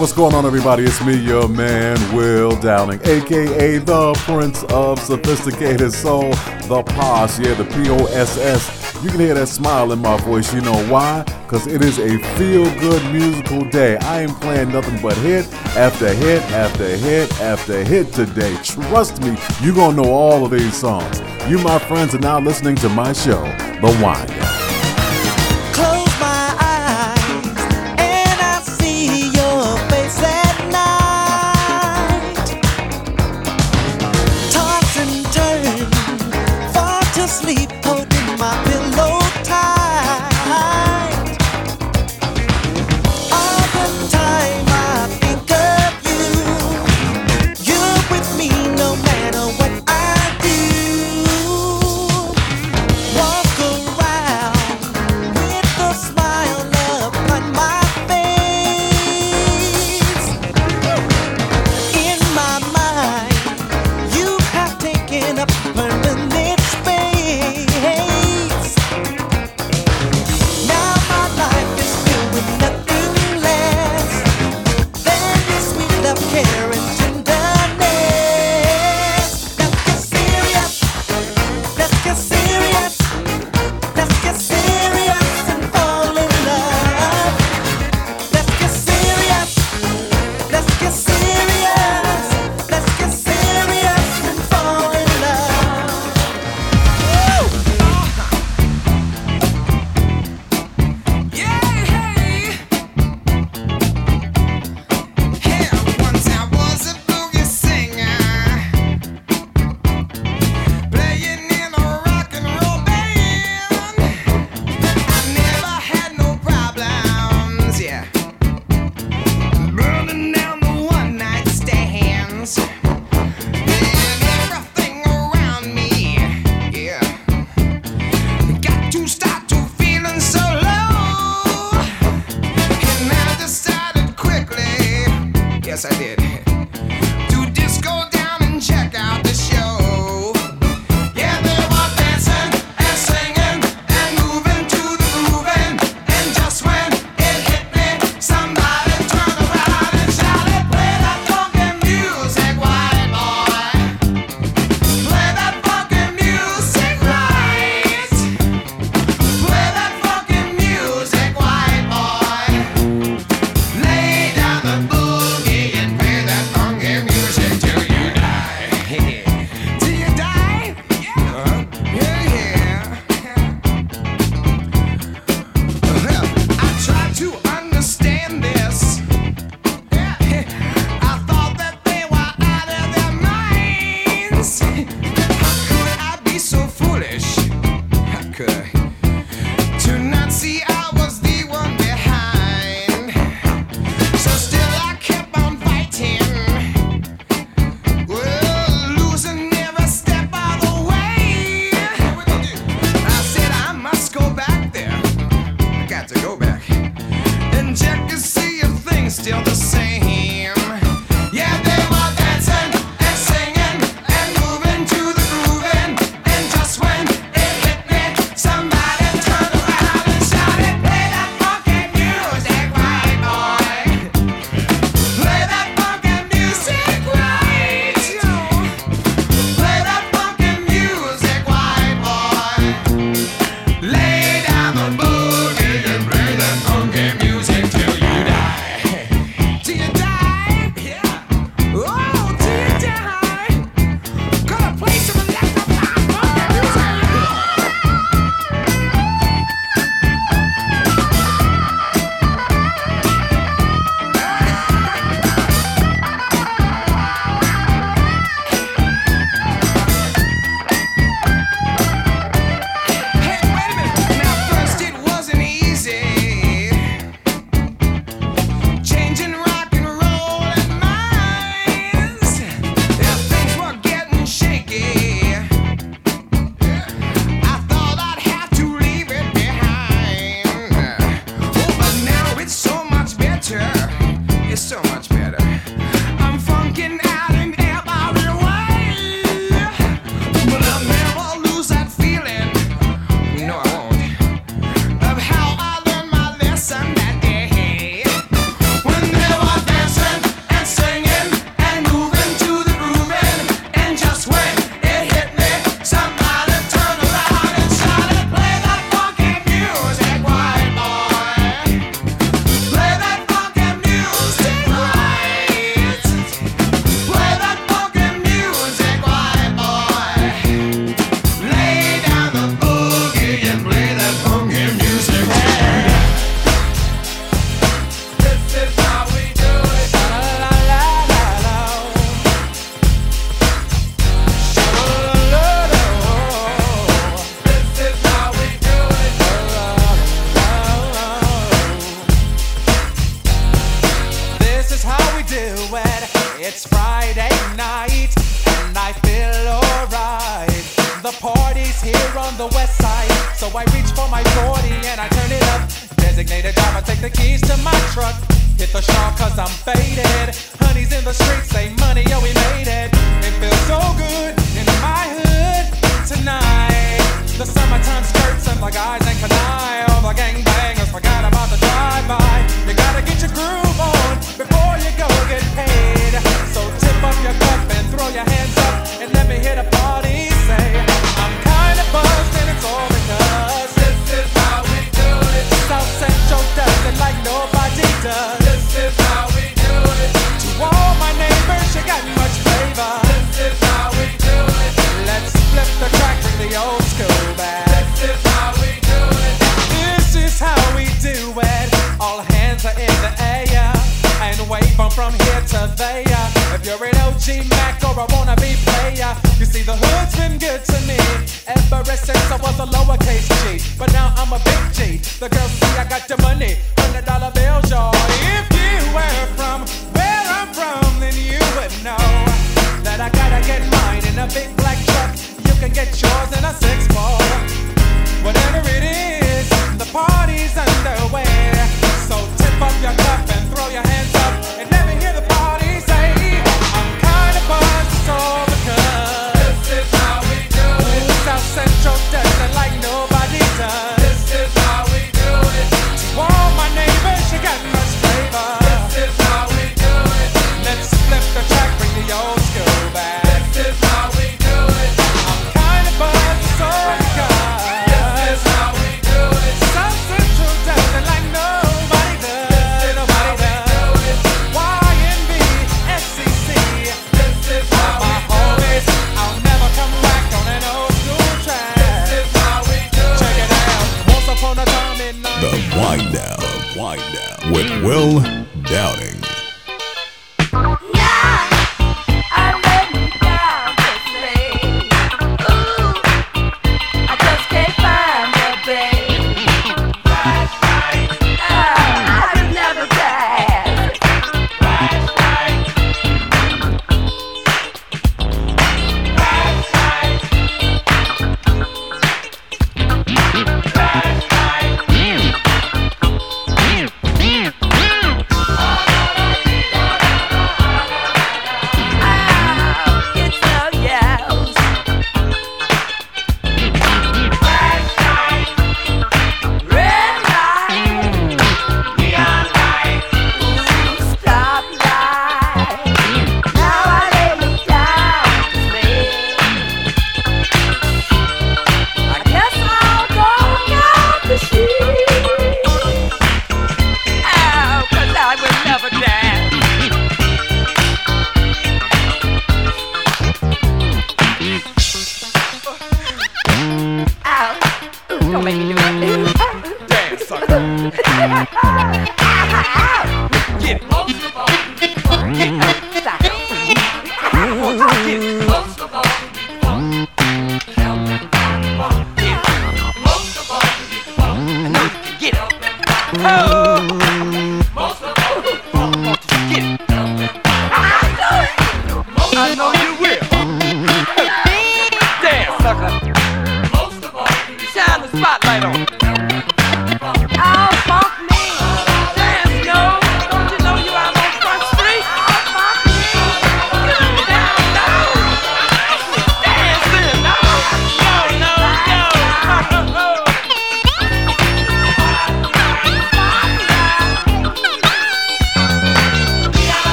What's going on, everybody? It's me, your man, Will Downing, aka the Prince of Sophisticated Soul, the POS, yeah, the P O S S. You can hear that smile in my voice. You know why? Because it is a feel good musical day. I am playing nothing but hit after hit after hit after hit today. Trust me, you're going to know all of these songs. You, my friends, are now listening to my show, The Wind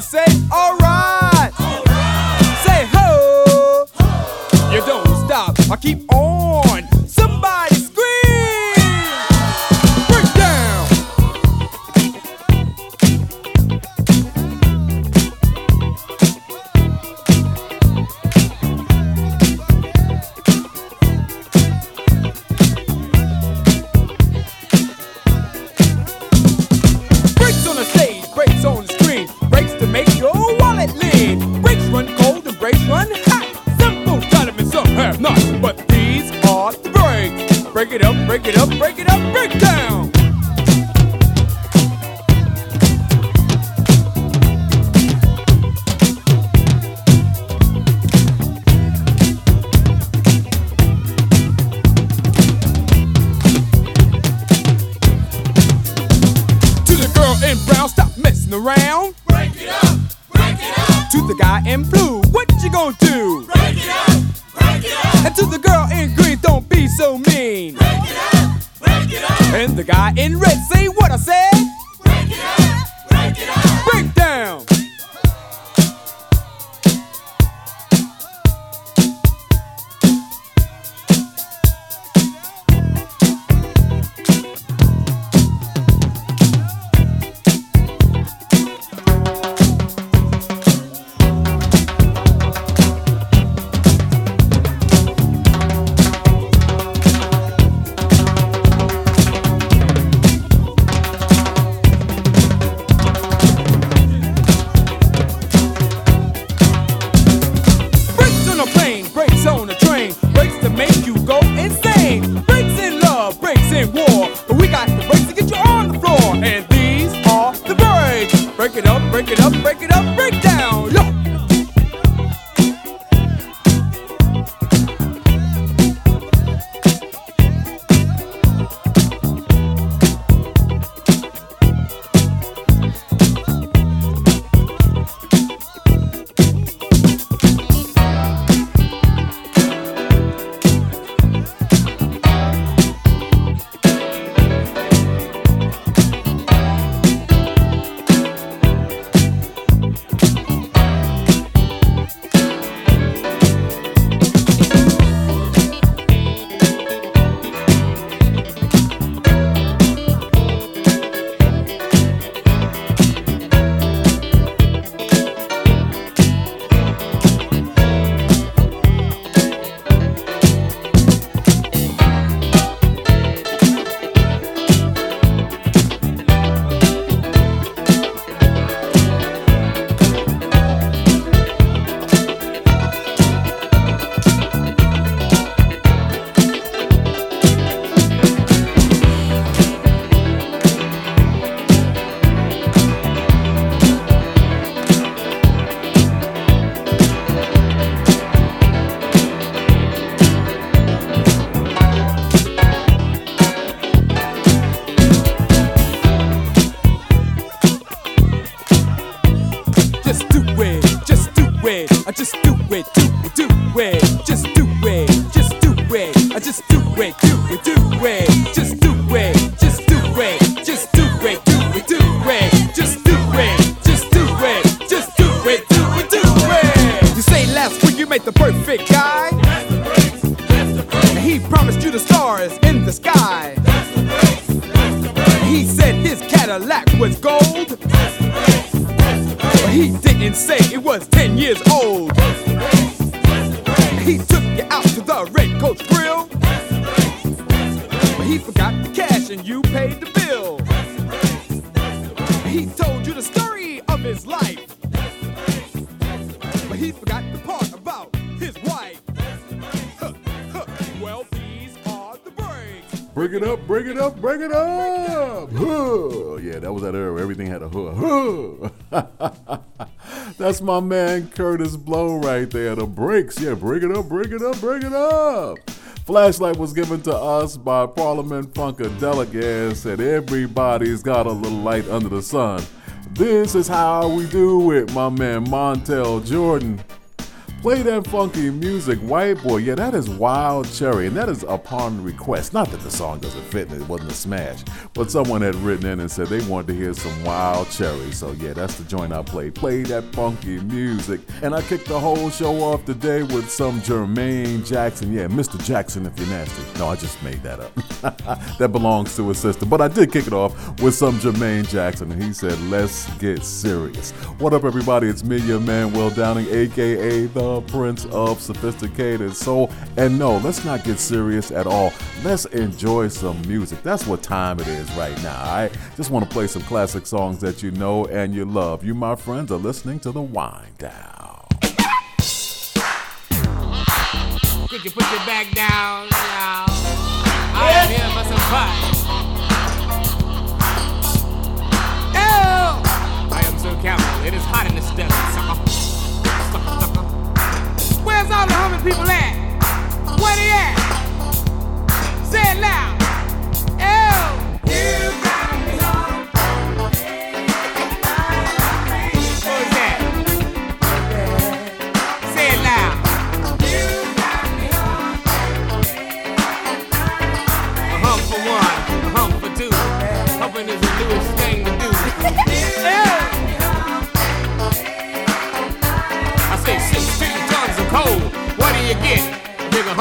somebody say, just do it. My man Kurtis Blow right there. The breaks. Yeah, bring it up, bring it up, bring it up. Flashlight was given to us by Parliament Funkadelic and said everybody's got a little light under the sun. This is how we do it, my man Montell Jordan. Play that funky music, white boy. Yeah, that is Wild Cherry, and that is upon request. Not that the song doesn't fit and it wasn't a smash, but someone had written in and said they wanted to hear some Wild Cherry. So yeah, that's the joint I played. Play that funky music, and I kicked the whole show off today with some Jermaine Jackson. Yeah, Mr. Jackson, if you're nasty. No, I just made that up. that belongs to his sister, but I did kick it off with some Jermaine Jackson, and he said, "Let's get serious." What up, everybody? It's me, your man, Will Downing, aka the Prince of Sophisticated Soul. And no, let's not get serious at all. Let's enjoy some music. That's what time it is right now. I just want to play some classic songs that you know and you love. You, my friends, are listening to the Wind Down. Could you put your back down now? I am here for some fun. I am so. It is hot in the stuff. Where's all the humming people at? Where they at? Say it loud.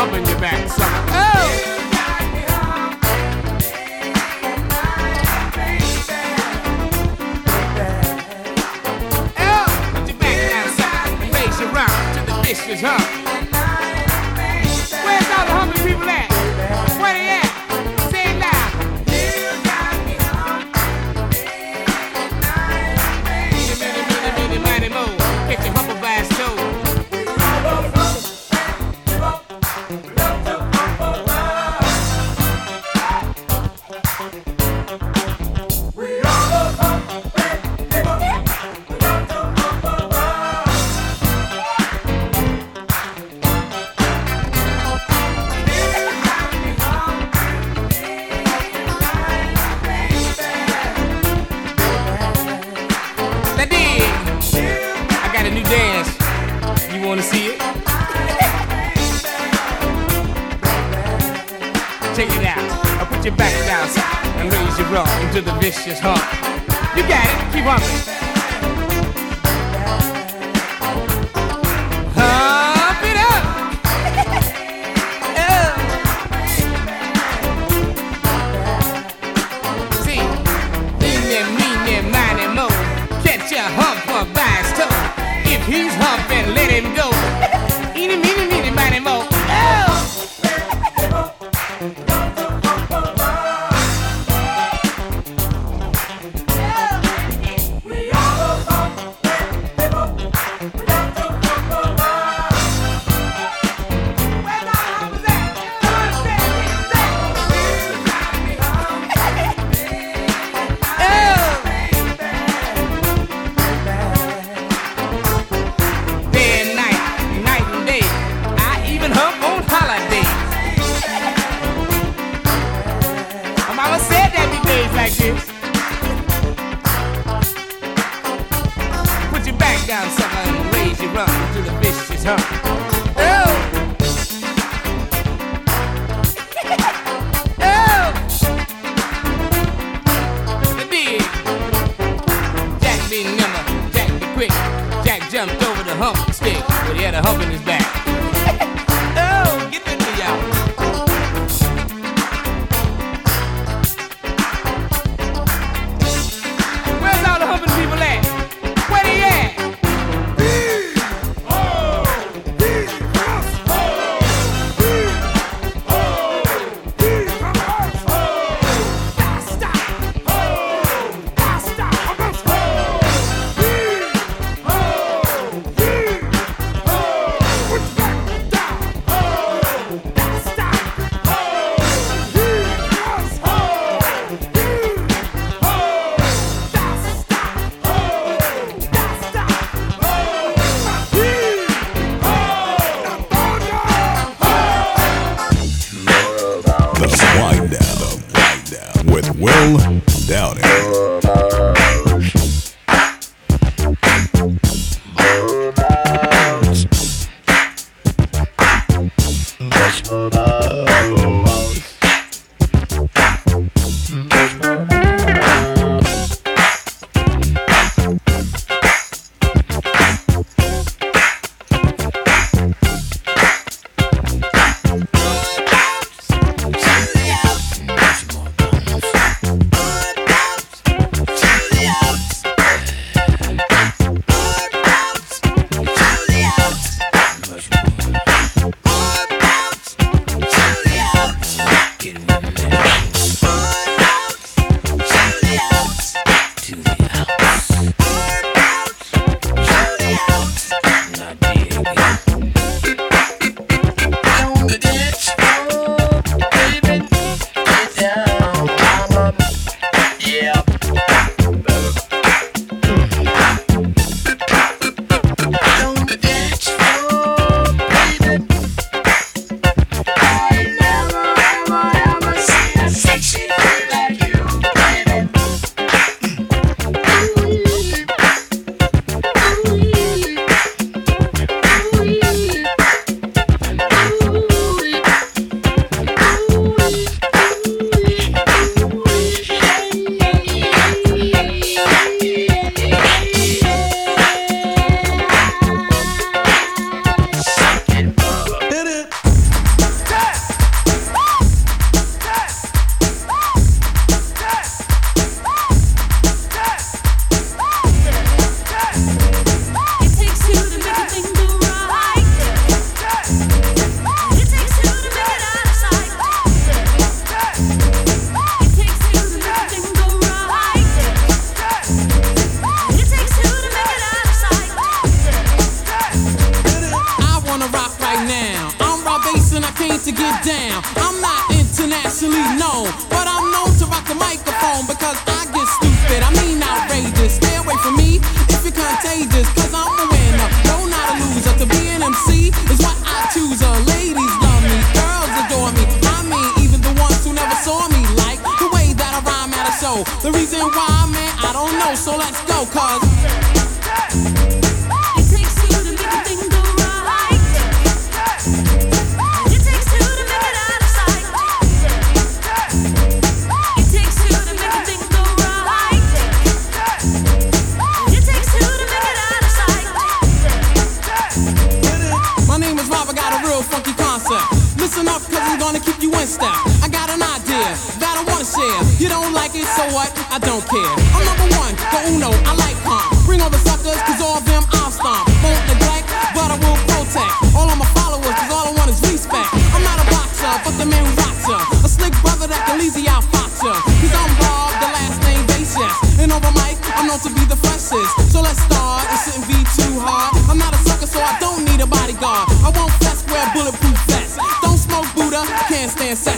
Humping your back. Oh! Put your back down and raise your arm into the vicious hump. You got it. Keep humping.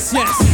Sex, yes.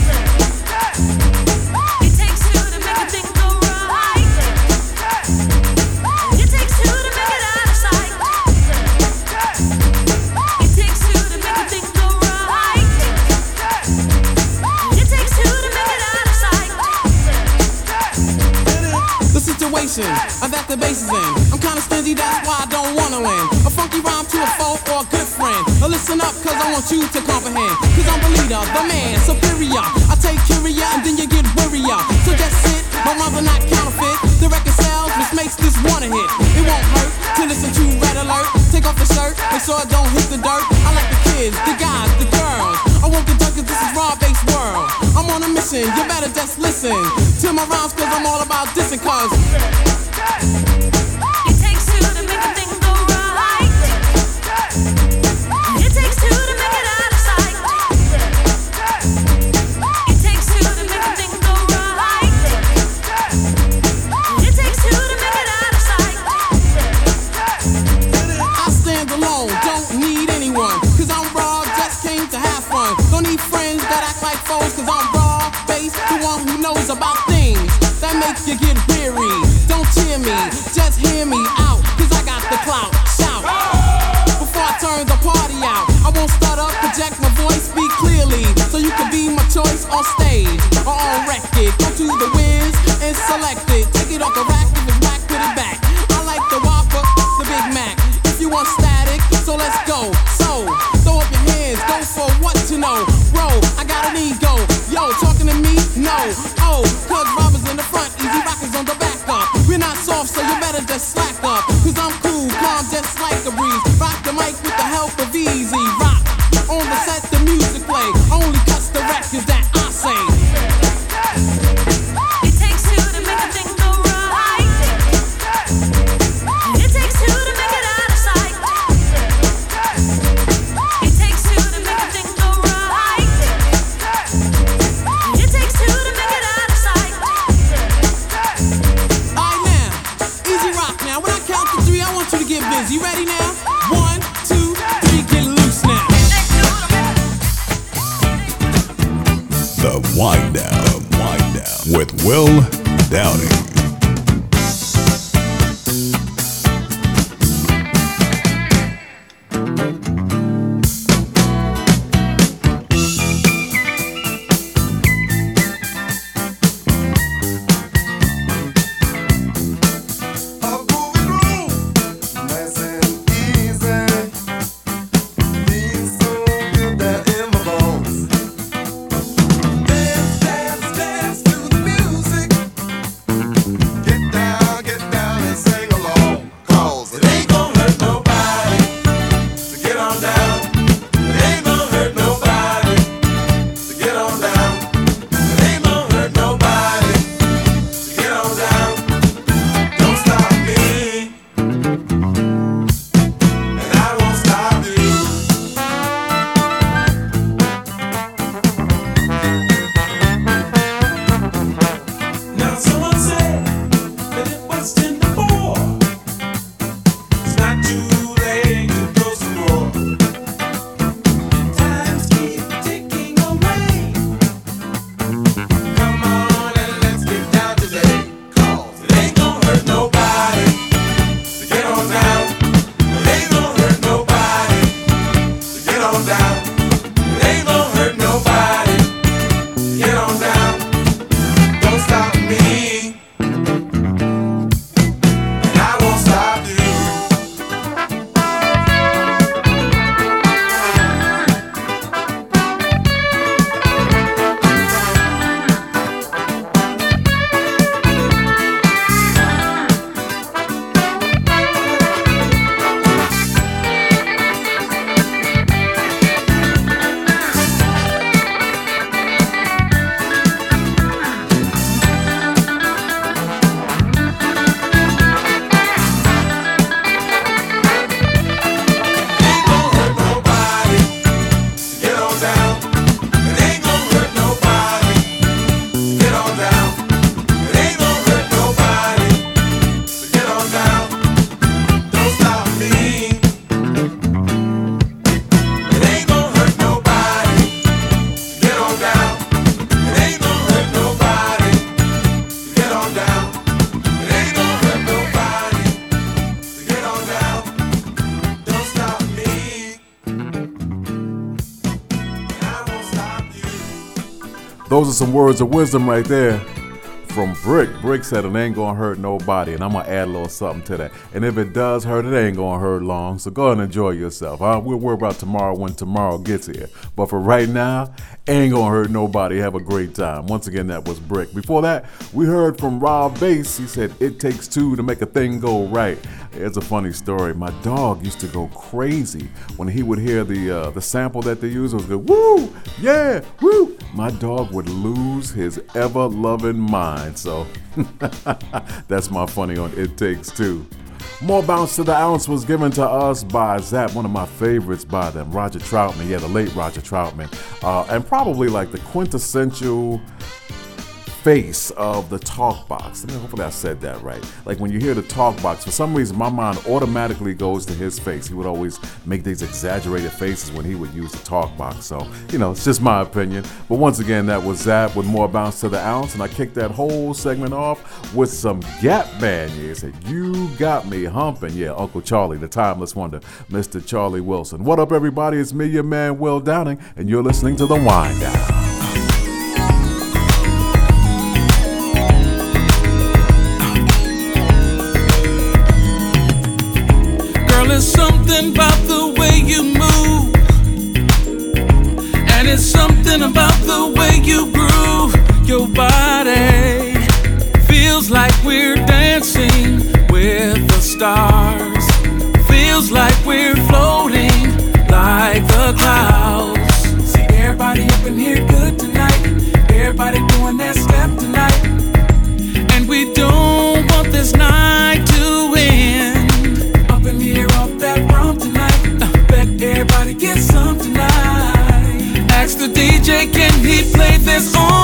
rhymes cause I'm all about dissing cons. to the whiz and select it. Take it off the rack, give it back, put it back. I like the Whopper, the Big Mac. If you want static, so let's go. So, throw up your hands, go for what know. Bro, I got an ego. Yo, talking to me? No. Oh, Robbers in the front, easy rockers on the back up. We're not soft, so you better just slack up. Cause I'm cool, calm, just like a breeze. Well, are some words of wisdom right there from Brick. Brick said it ain't gonna hurt nobody, and I'm gonna add a little something to that. And if it does hurt, it ain't gonna hurt long. So go and enjoy yourself. We'll worry about tomorrow when tomorrow gets here. But for right now, ain't gonna hurt nobody. Have a great time. Once again, that was Brick. Before that, we heard from Rob Base. He said it takes two to make a thing go right. It's a funny story. My dog used to go crazy when he would hear the uh, the sample that they use. It was good. Woo, yeah, woo. My dog would lose his ever loving mind. So that's my funny on It Takes Two. More bounce to the ounce was given to us by Zapp, one of my favorites by them, Roger Troutman. Yeah, the late Roger Troutman, uh, and probably like the quintessential face of the talk box. I mean, hopefully I said that right. Like when you hear the talk box, for some reason my mind automatically goes to his face. He would always make these exaggerated faces when he would use the talk box. So, you know, it's just my opinion. But once again, that was Zapp with more bounce to the ounce. And I kicked that whole segment off with some Gap Band. Yeah, said, You got me humping. Yeah, Uncle Charlie, the timeless wonder, Mr. Charlie Wilson. What up, everybody? It's me, your man, Will Downing, and you're listening to The Wind Down. You groove your body. Feels like we're dancing with the stars. Feels like we're floating like the clouds. See, everybody up in here good tonight. Everybody doing that step tonight. And we don't want this night play this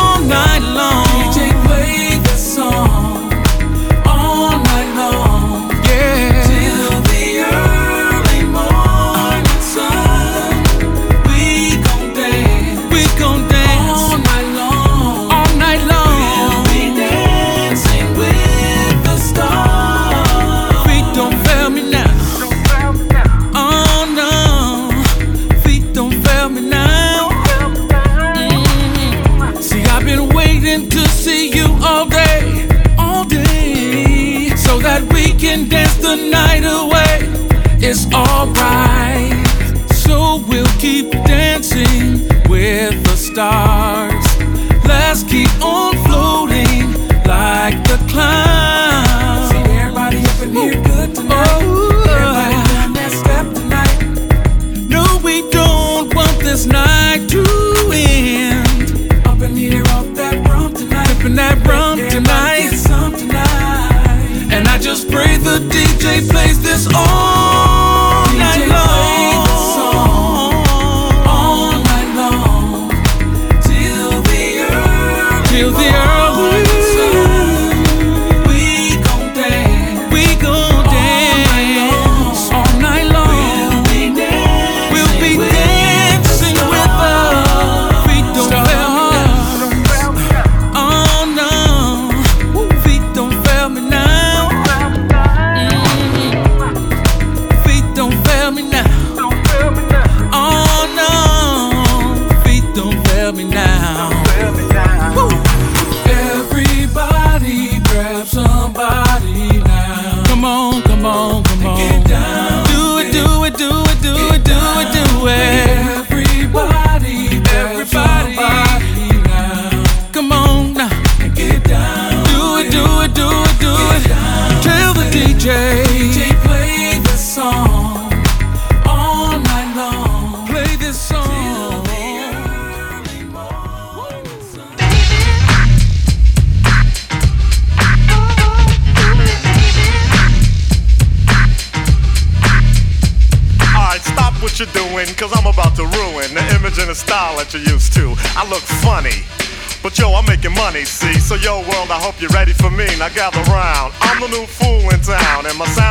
So yo, world, I hope you're ready for me. Now gather round. I'm the new fool in town, and my sound's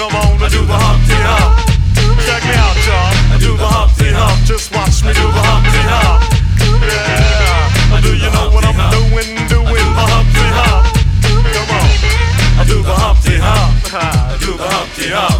Come on, I do the Humpty Hump. Check me out, y'all. I do the Humpty Hump. Just watch me do the Humpty Hump. Yeah. Do you know what I'm doing? Doing the Humpty Hump. Come on. I do the Humpty Hump. I do the Humpty Hump.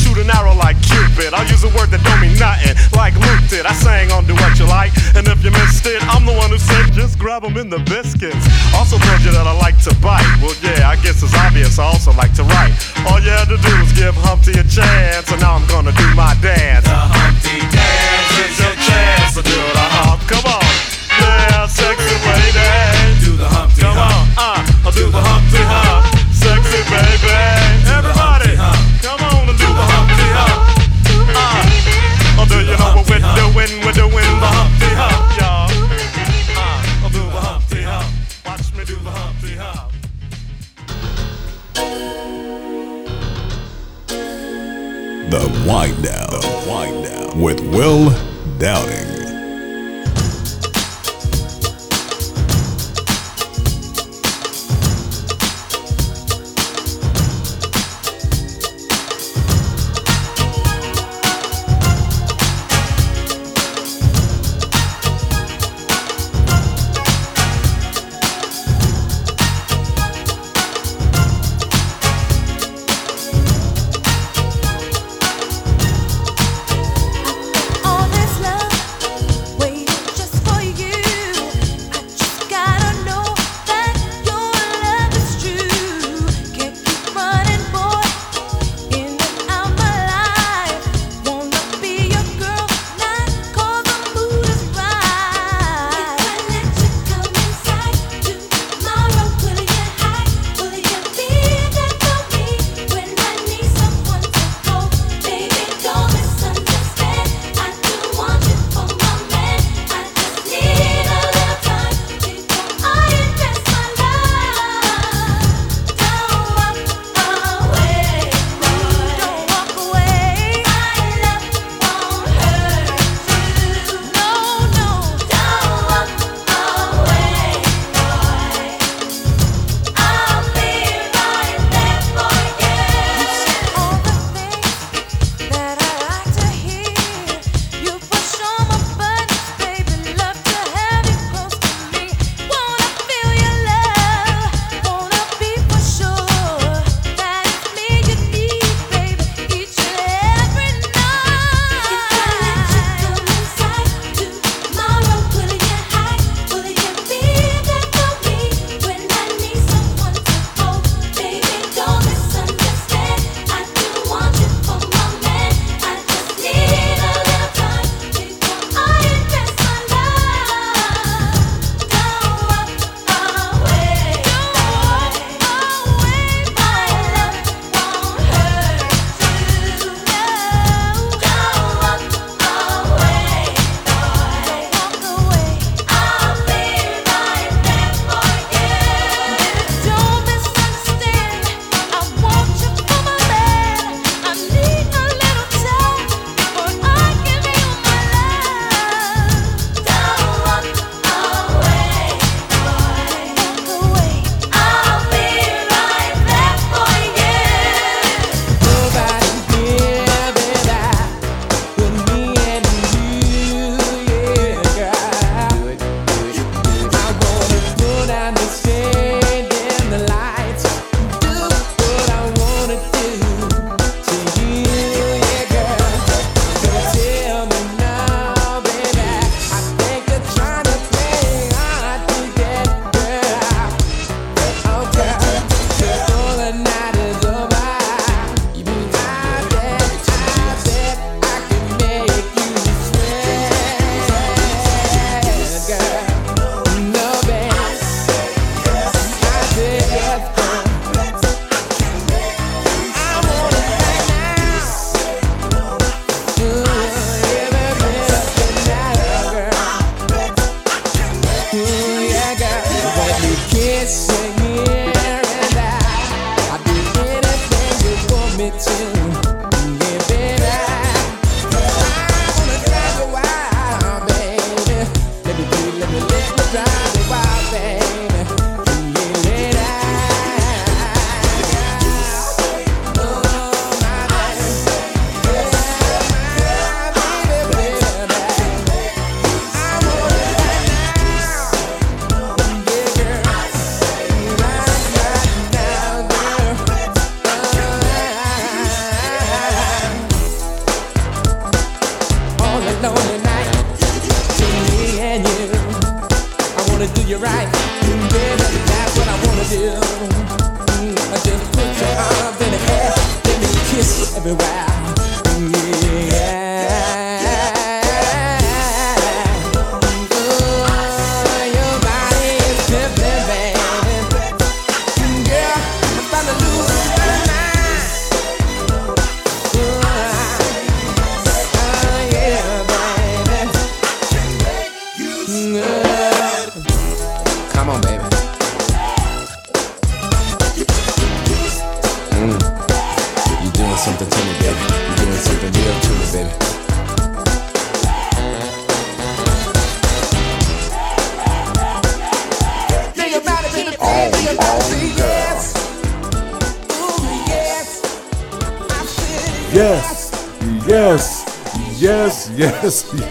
shoot an arrow like Cupid. I use a word that don't mean nothing, like Luke did. I sang on Do What You Like, and if you missed it, I'm the one who said just grab 'em in the biscuits. Also told you that I like to bite. Well, yeah, I guess it's obvious. I also like to write. All you had to do was give Humpty a chance, and now I'm gonna do my dance. The Humpty dance is your chance to do the hump. Come on, yeah, sexy lady. Do the Humpty Come on, uh, I'll do the Humpty hump. Sexy baby, Wind Down. The Wind Down with Will Downing.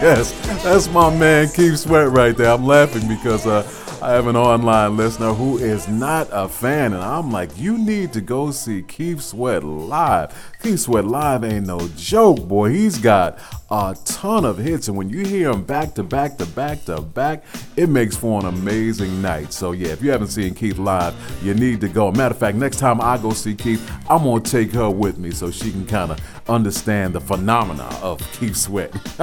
Yes. That's my man Keith Sweat right there. I'm laughing because uh, I have an online listener who is not a fan, and I'm like, you need to go see Keith Sweat live. Keith Sweat live ain't no joke, boy. He's got a ton of hits, and when you hear them back to back to back to back, it makes for an amazing night. So yeah, if you haven't seen Keith live, you need to go. Matter of fact, next time I go see Keith, I'm gonna take her with me so she can kind of understand the phenomena of Keith Sweat.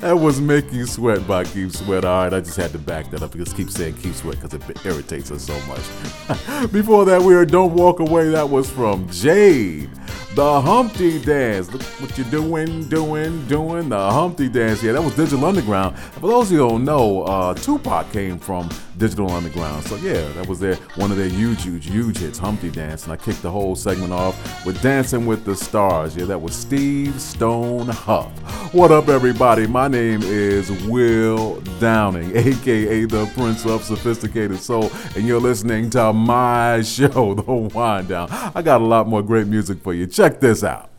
that was You Sweat by Keith Sweat. All right, I just had to back that up because keep saying Keith Sweat because it irritates us so much. Before that, we heard Don't Walk Away. That was from Jade. The Humpty Dance. Look what you're doing, doing, doing. The Humpty Dance. Yeah, that was Digital Underground. For those of you who don't know, uh, Tupac came from Digital Underground. So yeah, that was their one of their huge, huge, huge hits, Humpty Dance. And I kicked the whole segment off with Dancing with the Stars. Yeah, that was Steve Stone Huff. What up, everybody? My name is Will Downing, aka the Prince of Sophisticated Soul, and you're listening to my show, The Wind Down. I got a lot more great music for you. Check this out.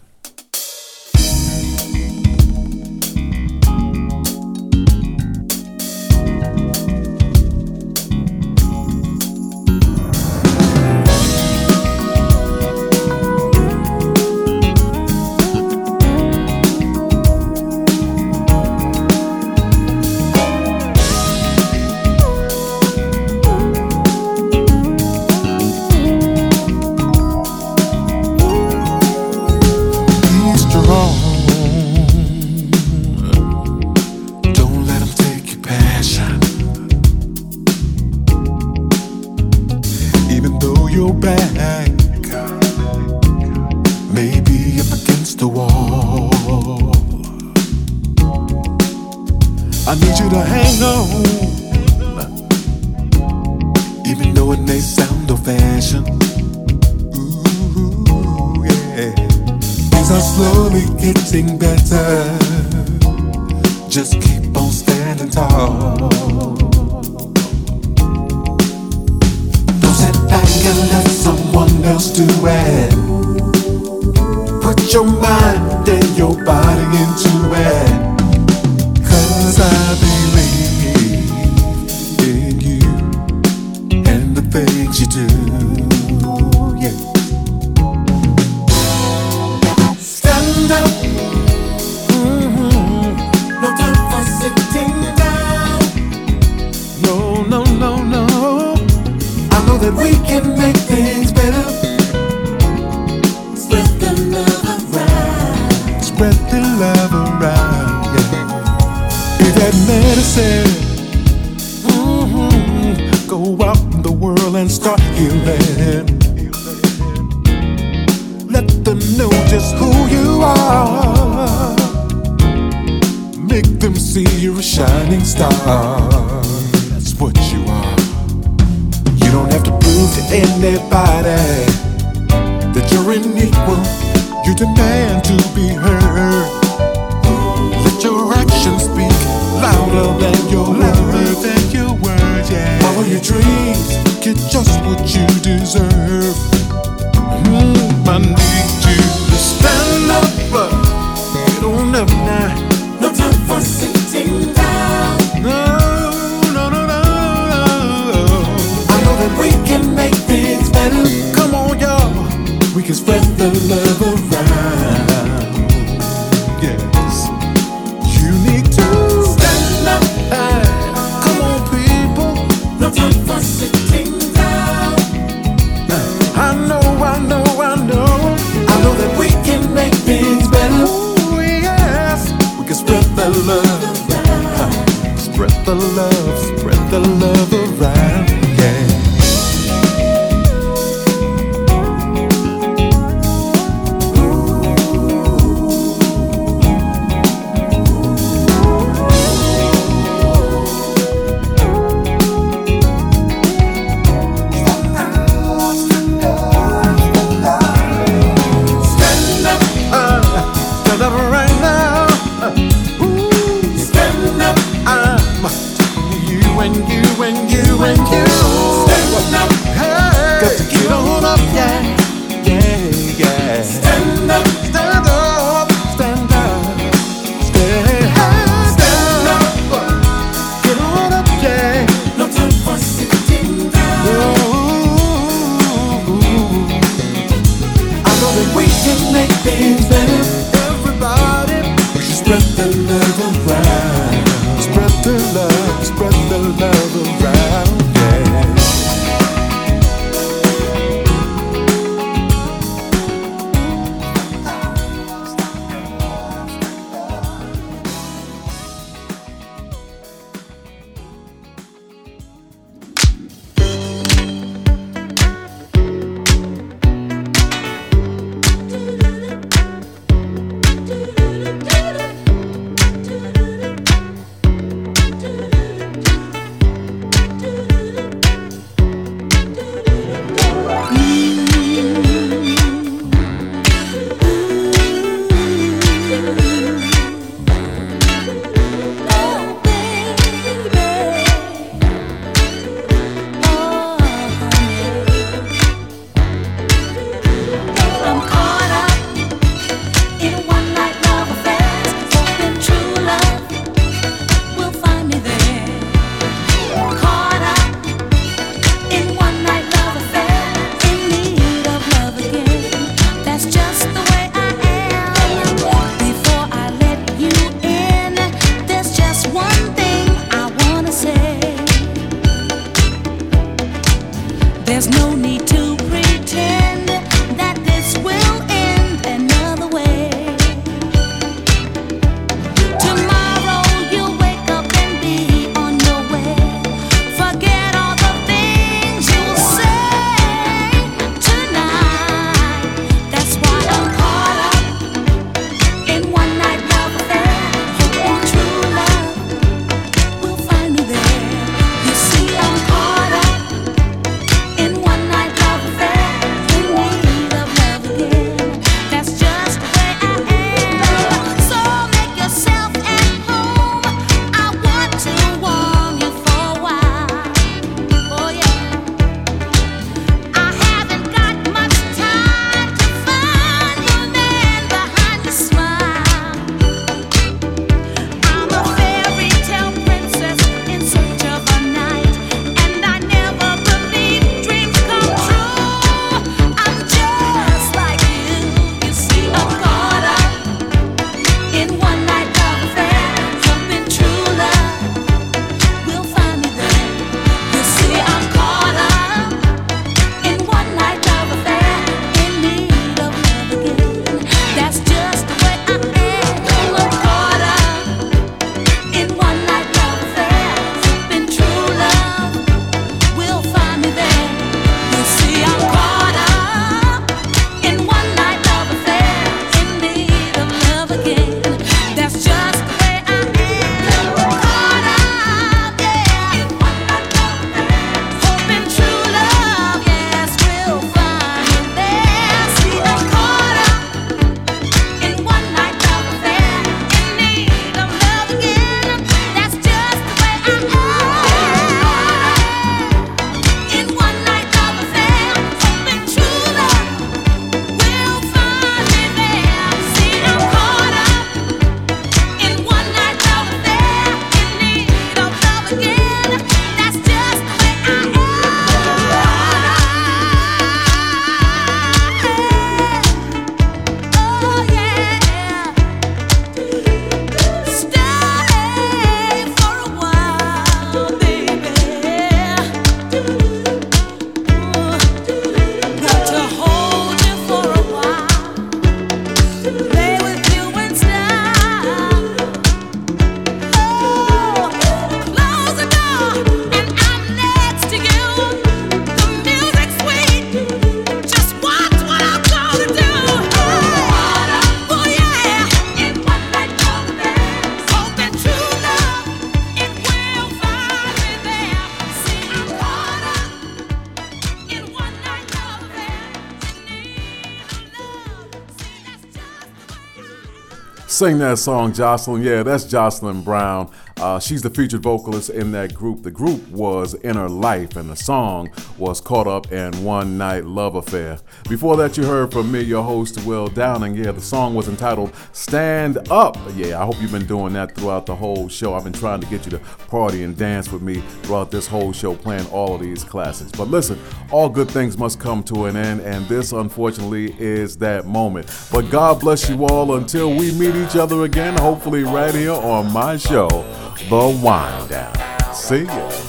Sing that song, Jocelyn. Yeah, that's Jocelyn Brown. Uh, she's the featured vocalist in that group. The group was Inner Life, and the song was Caught Up in One Night Love Affair. Before that, you heard from me, your host, Will Downing. Yeah, the song was entitled Stand Up. Yeah, I hope you've been doing that throughout the whole show. I've been trying to get you to party and dance with me throughout this whole show, playing all of these classics. But listen, all good things must come to an end, and this, unfortunately, is that moment. But God bless you all until we meet each other again, hopefully, right here on my show, The Wind Down. See ya.